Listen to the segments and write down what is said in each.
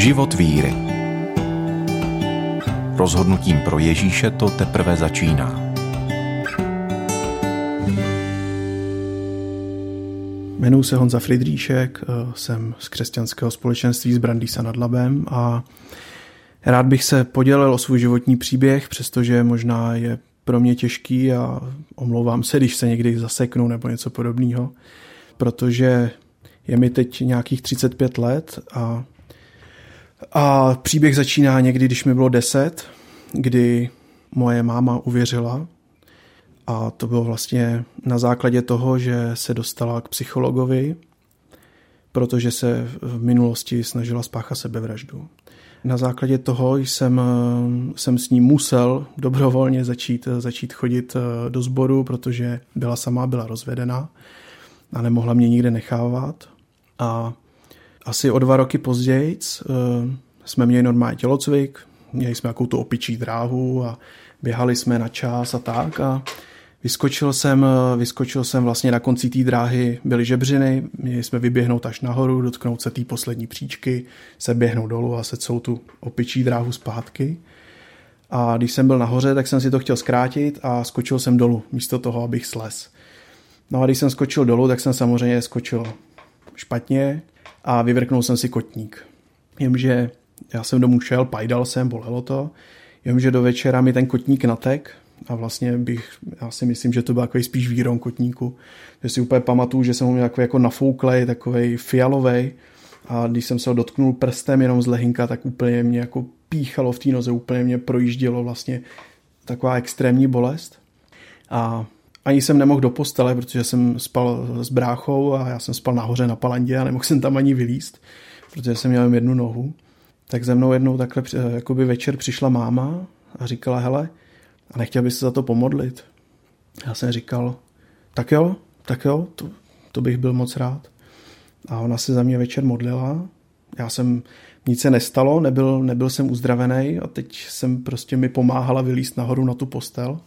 Život víry. Rozhodnutím pro Ježíše to teprve začíná. Jmenuji se Honza Fridríšek, eh, jsem z křesťanského společenství z Brandýsa nad Labem a rád bych se podělil o svůj životní příběh, přestože možná je pro mě těžký a omlouvám se, když se někdy zaseknu nebo něco podobného, protože je mi teď nějakých 35 let a, a příběh začíná někdy, když mi bylo 10, kdy moje máma uvěřila a to bylo vlastně na základě toho, že se dostala k psychologovi, protože se v minulosti snažila spáchat sebevraždu. Na základě toho jsem, jsem s ní musel dobrovolně začít, začít chodit eh, do sboru, protože byla sama, byla rozvedená a nemohla mě nikde nechávat. A asi o dva roky později eh, jsme měli normální tělocvik, měli jsme jakou tu opičí dráhu a běhali jsme na čas a tak a Vyskočil jsem, vyskočil jsem vlastně na konci té dráhy, byly žebřiny, měli jsme vyběhnout až nahoru, dotknout se té poslední příčky, se běhnout dolů a se celou tu opičí dráhu zpátky. A když jsem byl nahoře, tak jsem si to chtěl zkrátit a skočil jsem dolů, místo toho, abych slez. No a když jsem skočil dolů, tak jsem samozřejmě skočil špatně a vyvrknul jsem si kotník. Jenže já jsem domů šel, pajdal jsem, bolelo to, jenže do večera mi ten kotník natek, a vlastně bych, já si myslím, že to byl takový spíš výron kotníku. Že si úplně pamatuju, že jsem ho měl takový jako nafouklej, takový fialový a když jsem se ho dotknul prstem jenom z lehinka, tak úplně mě jako píchalo v té noze, úplně mě projíždělo vlastně taková extrémní bolest. A ani jsem nemohl do postele, protože jsem spal s bráchou a já jsem spal nahoře na palandě a nemohl jsem tam ani vylíst, protože jsem měl jen jednu nohu. Tak ze mnou jednou takhle jakoby večer přišla máma a říkala, hele, a nechtěl by se za to pomodlit. Já jsem říkal, tak jo, tak jo, to, to bych byl moc rád. A ona se za mě večer modlila. Já jsem, nic se nestalo, nebyl, nebyl jsem uzdravený a teď jsem prostě mi pomáhala vylíst nahoru na tu postel.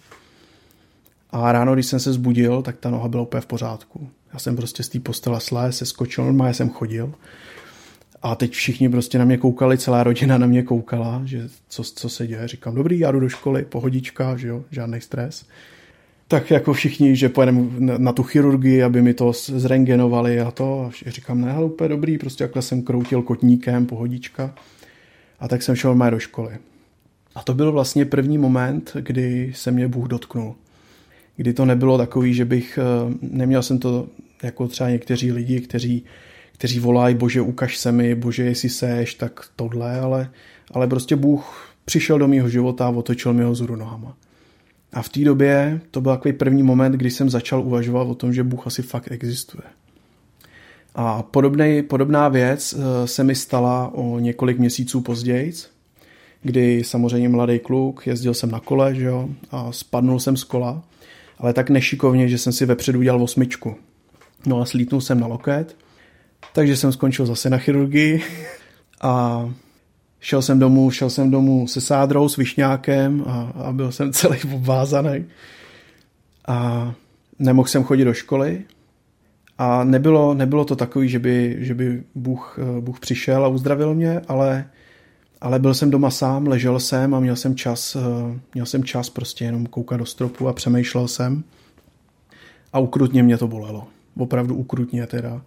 A ráno, když jsem se zbudil, tak ta noha byla úplně v pořádku. Já jsem prostě z té postele slé, se skočil, normálně jsem chodil. A teď všichni prostě na mě koukali, celá rodina na mě koukala, že co, co se děje. Říkám, dobrý, já jdu do školy, pohodička, že jo, žádný stres. Tak jako všichni, že pojedeme na tu chirurgii, aby mi to zrengenovali a to. A říkám, ne, ale úplně dobrý, prostě jakhle jsem kroutil kotníkem, pohodička. A tak jsem šel do školy. A to byl vlastně první moment, kdy se mě Bůh dotknul. Kdy to nebylo takový, že bych, eh, neměl jsem to jako třeba někteří lidi, kteří kteří volají, bože, ukaž se mi, bože, jestli seš, tak tohle, ale, ale prostě Bůh přišel do mého života a otočil mi ho zůru nohama. A v té době to byl takový první moment, kdy jsem začal uvažovat o tom, že Bůh asi fakt existuje. A podobnej, podobná věc eh, se mi stala o několik měsíců později, kdy samozřejmě mladý kluk, jezdil jsem na kole že jo, a spadnul jsem z kola, ale tak nešikovně, že jsem si vepředu udělal osmičku. No a slítnul jsem na loket takže jsem skončil zase na chirurgii a šel jsem domů, šel jsem domů se sádrou, s višňákem a, a byl jsem celý obvázaný. A nemohl jsem chodit do školy. A nebylo, nebylo to takový, že by, že by Bůh, Bůh přišel a uzdravil mě, ale, ale byl jsem doma sám, ležel jsem a měl jsem čas, měl jsem čas prostě jenom koukat do stropu a přemýšlel jsem. A ukrutně mě to bolelo. Opravdu ukrutně teda.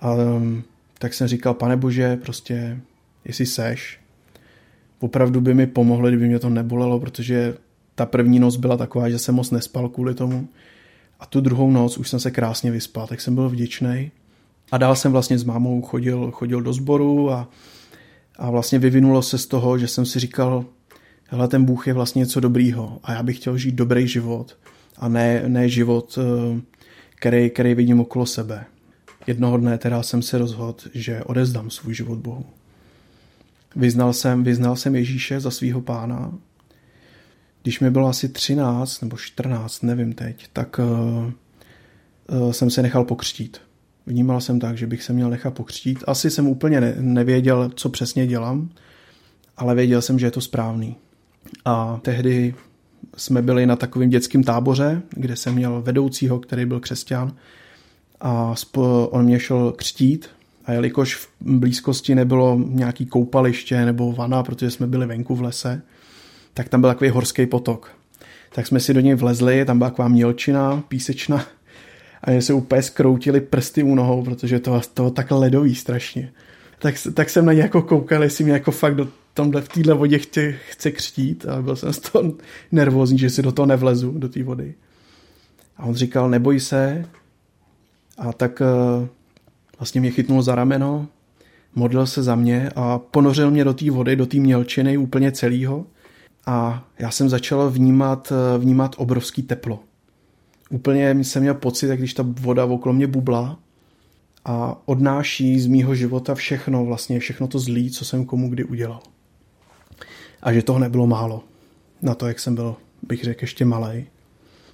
A um, tak jsem říkal, pane bože, prostě, jestli seš, opravdu by mi pomohlo, kdyby mě to nebolelo, protože ta první noc byla taková, že jsem moc nespal kvůli tomu. A tu druhou noc už jsem se krásně vyspal, tak jsem byl vděčný. A dál jsem vlastně s mámou chodil, chodil do sboru a, a vlastně vyvinulo se z toho, že jsem si říkal, hele, ten Bůh je vlastně něco dobrýho a já bych chtěl žít dobrý život a ne, ne život, eh, který, který vidím okolo sebe jednoho dne teda jsem se rozhodl, že odezdám svůj život Bohu. Vyznal jsem, vyznal jsem Ježíše za svého pána. Když mi bylo asi 13 nebo 14, nevím teď, tak uh, uh, jsem se nechal pokřtít. Vnímal jsem tak, že bych se měl nechat pokřtít. Asi jsem úplně ne, nevěděl, co přesně dělám, ale věděl jsem, že je to správný. A tehdy jsme byli na takovém dětském táboře, kde jsem měl vedoucího, který byl křesťan a on mě šel křtít A jelikož v blízkosti nebylo nějaký koupaliště nebo vana, protože jsme byli venku v lese, tak tam byl takový horský potok. Tak jsme si do něj vlezli, tam byla taková mělčina, písečna a je se úplně skroutili prsty u nohou, protože to bylo tak ledový strašně. Tak, tak jsem na ně jako koukal, jestli mě jako fakt do tomhle, v téhle vodě chce, chce křtít a byl jsem z toho nervózní, že si do toho nevlezu, do té vody. A on říkal, neboj se. A tak eh, vlastně mě chytnul za rameno, modlil se za mě a ponořil mě do té vody, do té mělčiny úplně celýho. A já jsem začal vnímat, eh, vnímat obrovský teplo. Úplně jsem měl pocit, jak když ta voda okolo mě bubla a odnáší z mýho života všechno, vlastně všechno to zlý, co jsem komu kdy udělal. A že toho nebylo málo. Na to, jak jsem byl, bych řekl, ještě malý.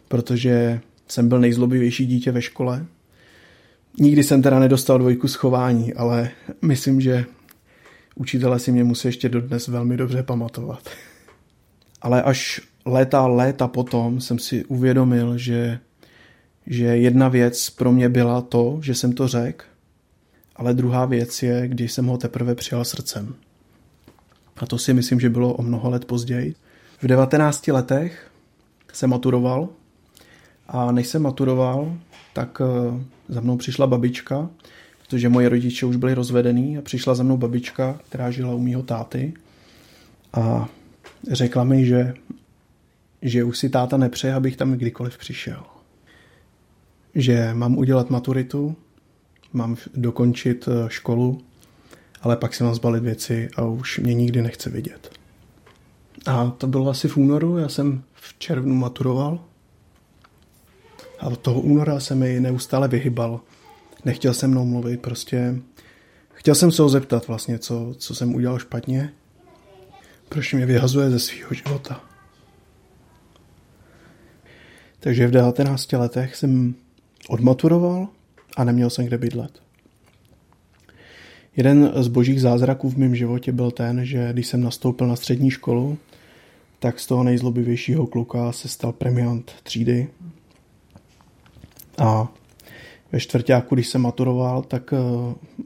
Protože jsem byl nejzlobivější dítě ve škole. Nikdy jsem teda nedostal dvojku schování, ale myslím, že učitele si mě musí ještě dodnes velmi dobře pamatovat. Ale až léta léta potom jsem si uvědomil, že, že jedna věc pro mě byla to, že jsem to řekl, ale druhá věc je, když jsem ho teprve přijal srdcem. A to si myslím, že bylo o mnoho let později. V 19 letech jsem maturoval a než jsem maturoval, tak eh, za mnou přišla babička, protože moje rodiče už byli rozvedený a přišla za mnou babička, která žila u mýho táty a řekla mi, že, že už si táta nepřeje, abych tam kdykoliv přišel. Že mám udělat maturitu, mám dokončit eh, školu ale pak si mám zbalit věci a už mě nikdy nechce vidět. A to bylo asi v únoru, já jsem v červnu maturoval a od toho února se mi neustále vyhybal. Nechtěl se mnou mluvit, prostě chtěl jsem se ho zeptat vlastně, co, co jsem udělal špatně, proč mě vyhazuje ze svého života. Takže v 19 letech jsem odmaturoval a neměl jsem kde bydlet. Jeden z božích zázraků v mém životě byl ten, že když jsem nastoupil na střední školu, tak z toho nejzlobivějšího kluka se stal premiant třídy. A ve čtvrtáku, když jsem maturoval, tak eh,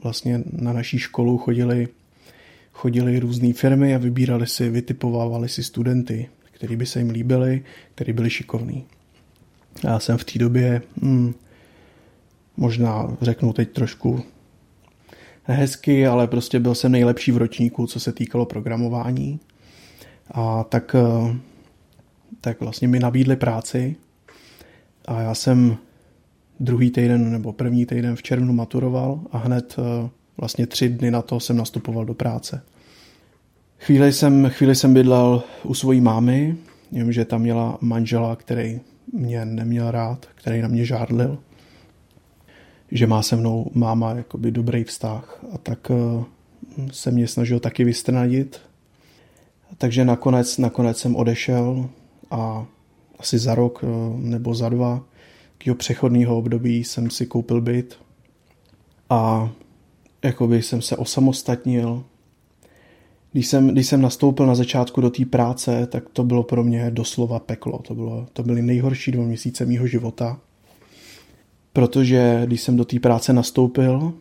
vlastně na naší školu chodili, chodili různé firmy a vybírali si, vytipovávali si studenty, který by se jim líbili, který byli šikovní. Já jsem v té době, hmm, možná řeknu teď trošku hezky, ale prostě byl jsem nejlepší v ročníku, co se týkalo programování. A tak, eh, tak vlastně mi nabídli práci a já jsem druhý týden nebo první týden v červnu maturoval a hned eh, vlastně tři dny na to jsem nastupoval do práce. Chvíli jsem, chvíli jsem bydlel u svojí mámy, vím, že tam měla manžela, který mě neměl rád, který na mě žádlil že má se mnou máma jakoby dobrý vztah a tak eh, se mě snažil taky vystrnadit. Takže nakonec, nakonec jsem odešel a asi za rok eh, nebo za dva jeho přechodného období jsem si koupil byt a jakoby jsem se osamostatnil. Když jsem, když jsem nastoupil na začátku do té práce, tak to bylo pro mě doslova peklo. To, bylo, to byly nejhorší dva měsíce mýho života protože když jsem do té práce nastoupil,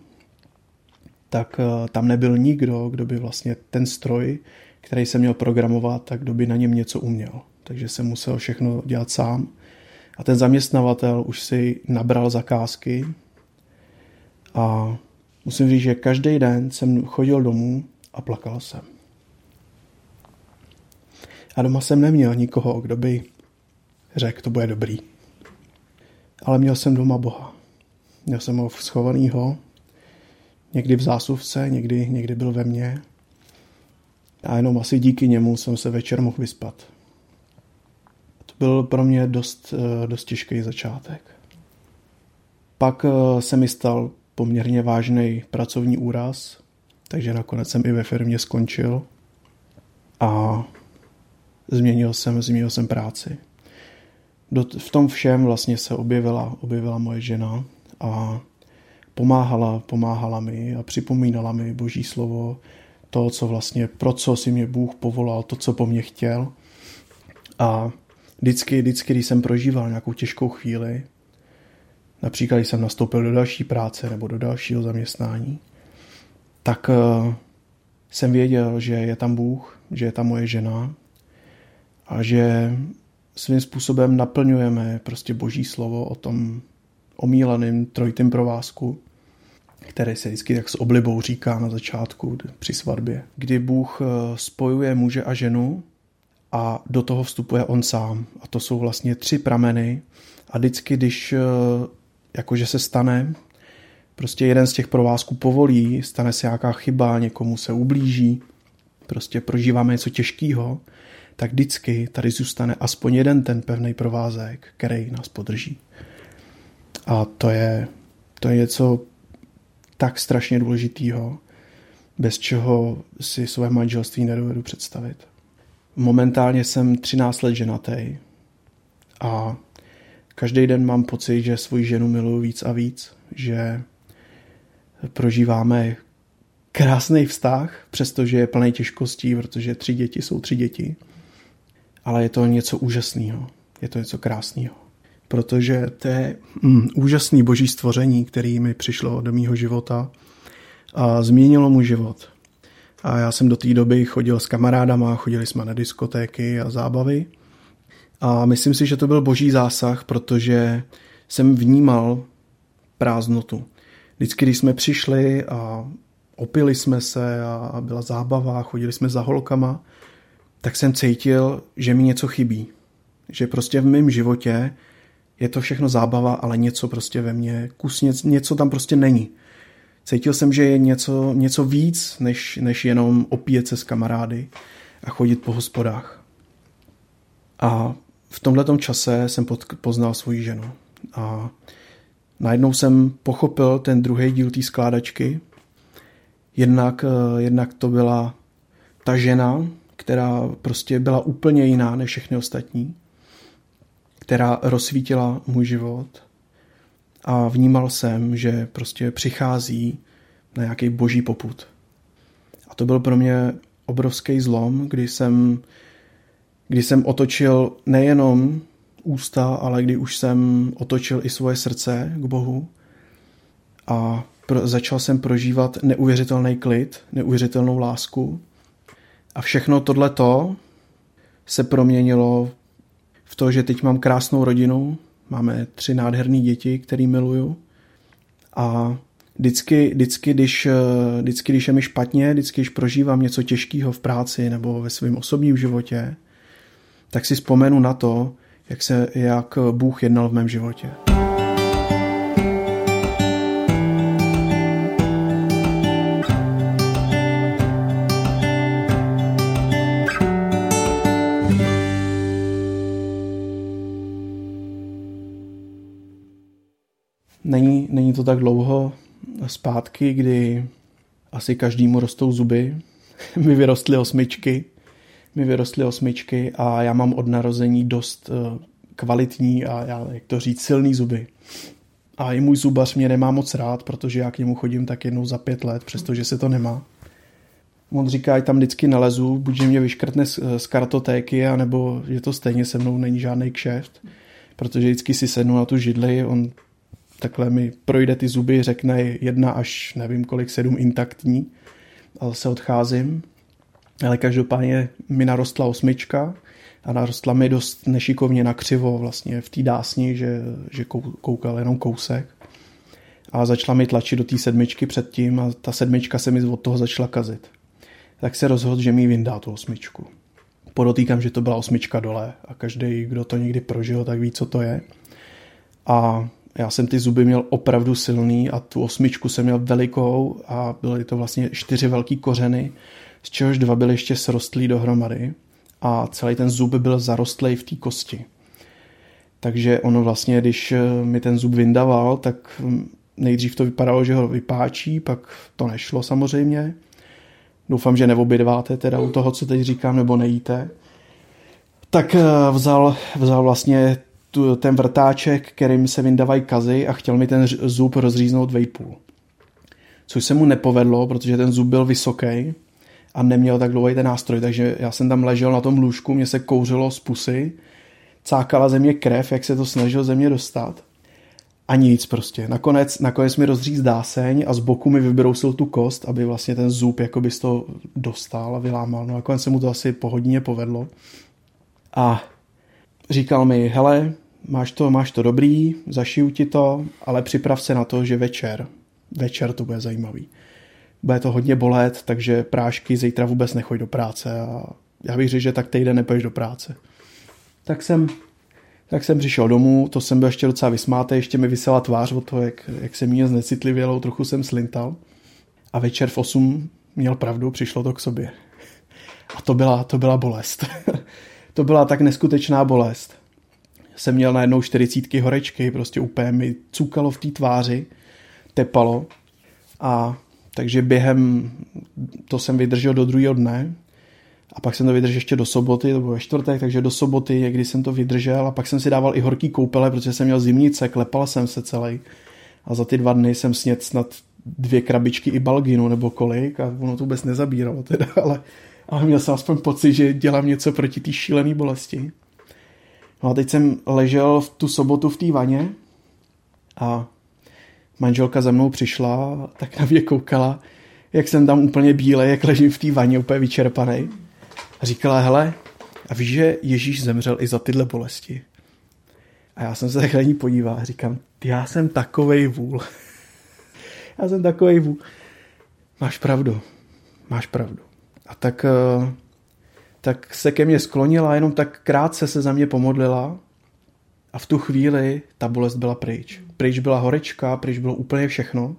tak eh, tam nebyl nikdo, kdo by vlastně ten stroj, který jsem měl programovat, tak kdo by na něm něco uměl. Takže jsem musel všechno dělat sám. A ten zaměstnavatel už si nabral zakázky a musím říct, že každý den jsem chodil domů a plakal jsem. A doma jsem neměl nikoho, kdo by řekl, to bude dobrý ale měl jsem doma Boha. Měl jsem ho schovanýho, někdy v zásuvce, někdy, někdy byl ve mně. A jenom asi díky němu jsem se večer mohl vyspat. To byl pro mě dost, eh, dost těžký začátek. Pak eh, se mi stal poměrně vážný pracovní úraz, takže nakonec jsem i ve firmě skončil a změnil jsem, změnil jsem práci do, v tom všem vlastně se objevila, objevila moje žena a pomáhala, pomáhala mi a připomínala mi boží slovo, to, co vlastně, pro co si mě Bůh povolal, to, co po mně chtěl. A vždycky, vždycky, když jsem prožíval nějakou těžkou chvíli, například když jsem nastoupil do další práce nebo do dalšího zaměstnání, tak eh, jsem věděl, že je tam Bůh, že je tam moje žena a že svým způsobem naplňujeme prostě boží slovo o tom omílaném trojitým provázku, který se vždycky tak s oblibou říká na začátku při svatbě, kdy Bůh eh, spojuje muže a ženu a do toho vstupuje on sám. A to jsou vlastně tři prameny a vždycky, když eh, jakože se stane, prostě jeden z těch provázků povolí, stane se nějaká chyba, někomu se ublíží, prostě prožíváme něco těžkého, tak vždycky tady zůstane aspoň jeden ten pevný provázek, který nás podrží. A to je, to je něco tak strašně důležitého, bez čeho si své manželství nedovedu představit. Momentálně jsem 13 let ženatý a každý den mám pocit, že svou ženu miluji víc a víc, že prožíváme krásný vztah, přestože je plný těžkostí, protože tři děti jsou tři děti. Ale je to něco úžasného, je to něco krásného. Protože to je mm, úžasný boží stvoření, který mi přišlo do mýho života a změnilo mu život. A já jsem do té doby chodil s kamarádama, chodili jsme na diskotéky a zábavy. A myslím si, že to byl boží zásah, protože jsem vnímal prázdnotu. Vždycky, když jsme přišli a opili jsme se a byla zábava, chodili jsme za holkama, tak jsem cítil, že mi něco chybí. Že prostě v mém životě je to všechno zábava, ale něco prostě ve mně, kus něco, něco tam prostě není. Cítil jsem, že je něco, něco víc, než, než jenom opíjet se s kamarády a chodit po hospodách. A v tomhle čase jsem poznal svoji ženu. A najednou jsem pochopil ten druhý díl té skládačky. Jednak, eh, jednak to byla ta žena, která prostě byla úplně jiná než všechny ostatní, která rozsvítila můj život a vnímal jsem, že prostě přichází na nějaký boží poput. A to byl pro mě obrovský zlom, kdy jsem, kdy jsem otočil nejenom ústa, ale kdy už jsem otočil i svoje srdce k Bohu a pro, začal jsem prožívat neuvěřitelný klid, neuvěřitelnou lásku. A všechno tohleto se proměnilo v to, že teď mám krásnou rodinu, máme tři nádherné děti, který miluju a vždycky, vždycky, když, vždycky, když je mi špatně, vždycky, když prožívám něco těžkého v práci nebo ve svém osobním životě, tak si vzpomenu na to, jak, se, jak Bůh jednal v mém životě. To tak dlouho zpátky, kdy asi každému rostou zuby. Mi vyrostly osmičky mi vyrostly osmičky a já mám od narození dost eh, kvalitní a já, jak to říct, silný zuby. A i můj zubař mě nemá moc rád, protože já k němu chodím tak jednou za pět let, přestože se to nemá. On říká, že tam vždycky nalezu, buď že mě vyškrtne z, kartotéky, anebo že to stejně se mnou není žádný kšeft, protože vždycky si sednu na tu židli, on takhle mi projde ty zuby, řekne jedna až nevím kolik, sedm intaktní a zase odcházím. Ale každopádně mi narostla osmička a narostla mi dost nešikovně na křivo vlastně v té dásni, že, že koukal jenom kousek. A začala mi tlačit do té sedmičky předtím a ta sedmička se mi od toho začala kazit. Tak se rozhodl, že mi vyndá tu osmičku. Podotýkám, že to byla osmička dole a každý, kdo to někdy prožil, tak ví, co to je. A já jsem ty zuby měl opravdu silný a tu osmičku jsem měl velikou a byly to vlastně čtyři velký kořeny z čehož dva byly ještě srostlí dohromady a celý ten zub byl zarostlý v té kosti. Takže ono vlastně, když eh, mi ten zub vyndaval, tak hm, nejdřív to vypadalo, že ho vypáčí, pak to nešlo samozřejmě. Doufám, že neobědváte teda u toho, co teď říkám, nebo nejíte. Tak eh, vzal, vzal vlastně tu, ten vrtáček, kterým se vyndávají kazy a chtěl mi ten zub rozříznout vejpůl. Což se mu nepovedlo, protože ten zub byl vysoký a neměl tak dlouhý ten nástroj, takže já jsem tam ležel na tom lůžku, mě se kouřilo z pusy, cákala ze mě krev, jak se to snažil ze mě dostat. a nic prostě. Nakonec, nakonec mi rozříz dáseň a z boku mi vybrousil tu kost, aby vlastně ten zub jakoby z toho dostal a vylámal. No nakonec se mu to asi po hodině povedlo. A říkal mi, hele, máš to, máš to dobrý, zašiju ti to, ale připrav se na to, že večer, večer to bude zajímavý. Bude to hodně bolet, takže prášky zítra vůbec nechoď do práce a já bych řekl, že tak týden nepůjdeš do práce. Tak jsem, tak jsem přišel domů, to jsem byl ještě docela vysmátý, ještě mi vysela tvář od toho, jak, jak se mě znecitlivělo, trochu jsem slintal. A večer v 8 měl pravdu, přišlo to k sobě. A to byla, to byla bolest. to byla tak neskutečná bolest. Jsem měl najednou čtyřicítky horečky, prostě úplně mi cukalo v té tváři, tepalo. A takže během, to jsem vydržel do druhého dne, a pak jsem to vydržel ještě do soboty, to bylo ve čtvrtek, takže do soboty, kdy jsem to vydržel a pak jsem si dával i horký koupele, protože jsem měl zimnice, klepal jsem se celý. A za ty dva dny jsem sněd snad dvě krabičky i balginu nebo kolik a ono to vůbec nezabíralo teda, ale, ale měl jsem aspoň pocit, že dělám něco proti té šílené bolesti. No a teď jsem ležel v tu sobotu v té vaně a manželka za mnou přišla, tak na mě koukala, jak jsem tam úplně bílej, jak ležím v té vaně, úplně vyčerpaný. A říkala, hele, a víš, že Ježíš zemřel i za tyhle bolesti? A já jsem se takhle ní podíval a říkám, já jsem takovej vůl. já jsem takovej vůl. Máš pravdu, máš pravdu. A tak, eh, tak se ke mně sklonila, jenom tak krátce se za mě pomodlila a v tu chvíli ta bolest byla pryč. Pryč byla horečka, pryč bylo úplně všechno.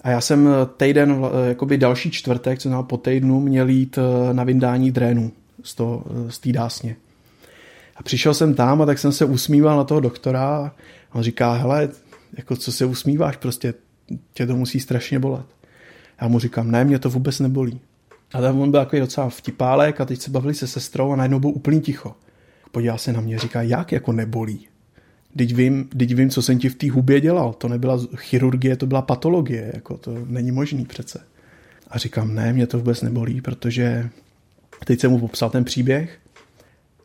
A já jsem týden, jakoby další čtvrtek, co znamená po týdnu, měl jít eh, na vyndání drénu z, to, z té dásně. A přišel jsem tam a tak jsem se usmíval na toho doktora a on říká, hele, jako co se usmíváš, prostě tě to musí strašně bolet. Já mu říkám, ne, mě to vůbec nebolí. A tam on byl takový docela vtipálek a teď se bavili se sestrou a najednou byl úplný ticho. Podívá se na mě a říká, jak jako nebolí? Teď vím, teď vím, co jsem ti v té hubě dělal. To nebyla chirurgie, to byla patologie. Jako to není možný přece. A říkám, ne, mě to vůbec nebolí, protože teď jsem mu popsal ten příběh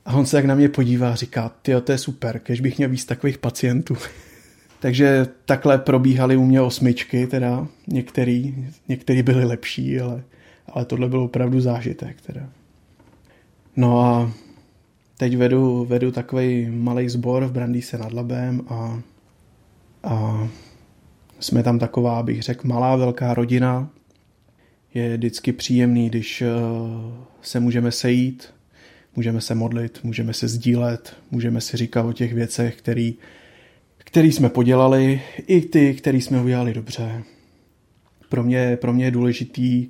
a on se jak na mě podívá a říká, ty to je super, kež bych měl víc takových pacientů. Takže takhle probíhaly u mě osmičky, teda některý, některý byly lepší, ale, ale tohle byl opravdu zážitek. Teda. No a teď vedu, vedu takový malý sbor v Brandýse nad Labem a, a jsme tam taková, bych řekl, malá, velká rodina. Je vždycky příjemný, když eh, se můžeme sejít, můžeme se modlit, můžeme se sdílet, můžeme si říkat o těch věcech, který, který jsme podělali, i ty, který jsme udělali dobře. Pro mě, pro mě je důležitý,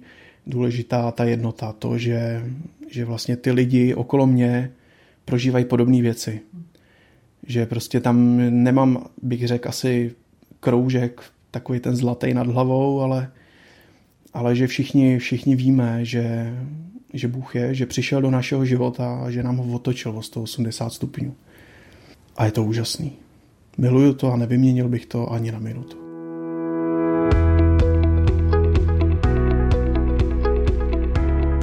důležitá ta jednota, to, že, že vlastně ty lidi okolo mě prožívají podobné věci. Že prostě tam nemám, bych řekl, asi kroužek, takový ten zlatý nad hlavou, ale, ale že všichni, všichni víme, že, že Bůh je, že přišel do našeho života a že nám ho otočil o 180 stupňů. A je to úžasný. Miluju to a nevyměnil bych to ani na minutu.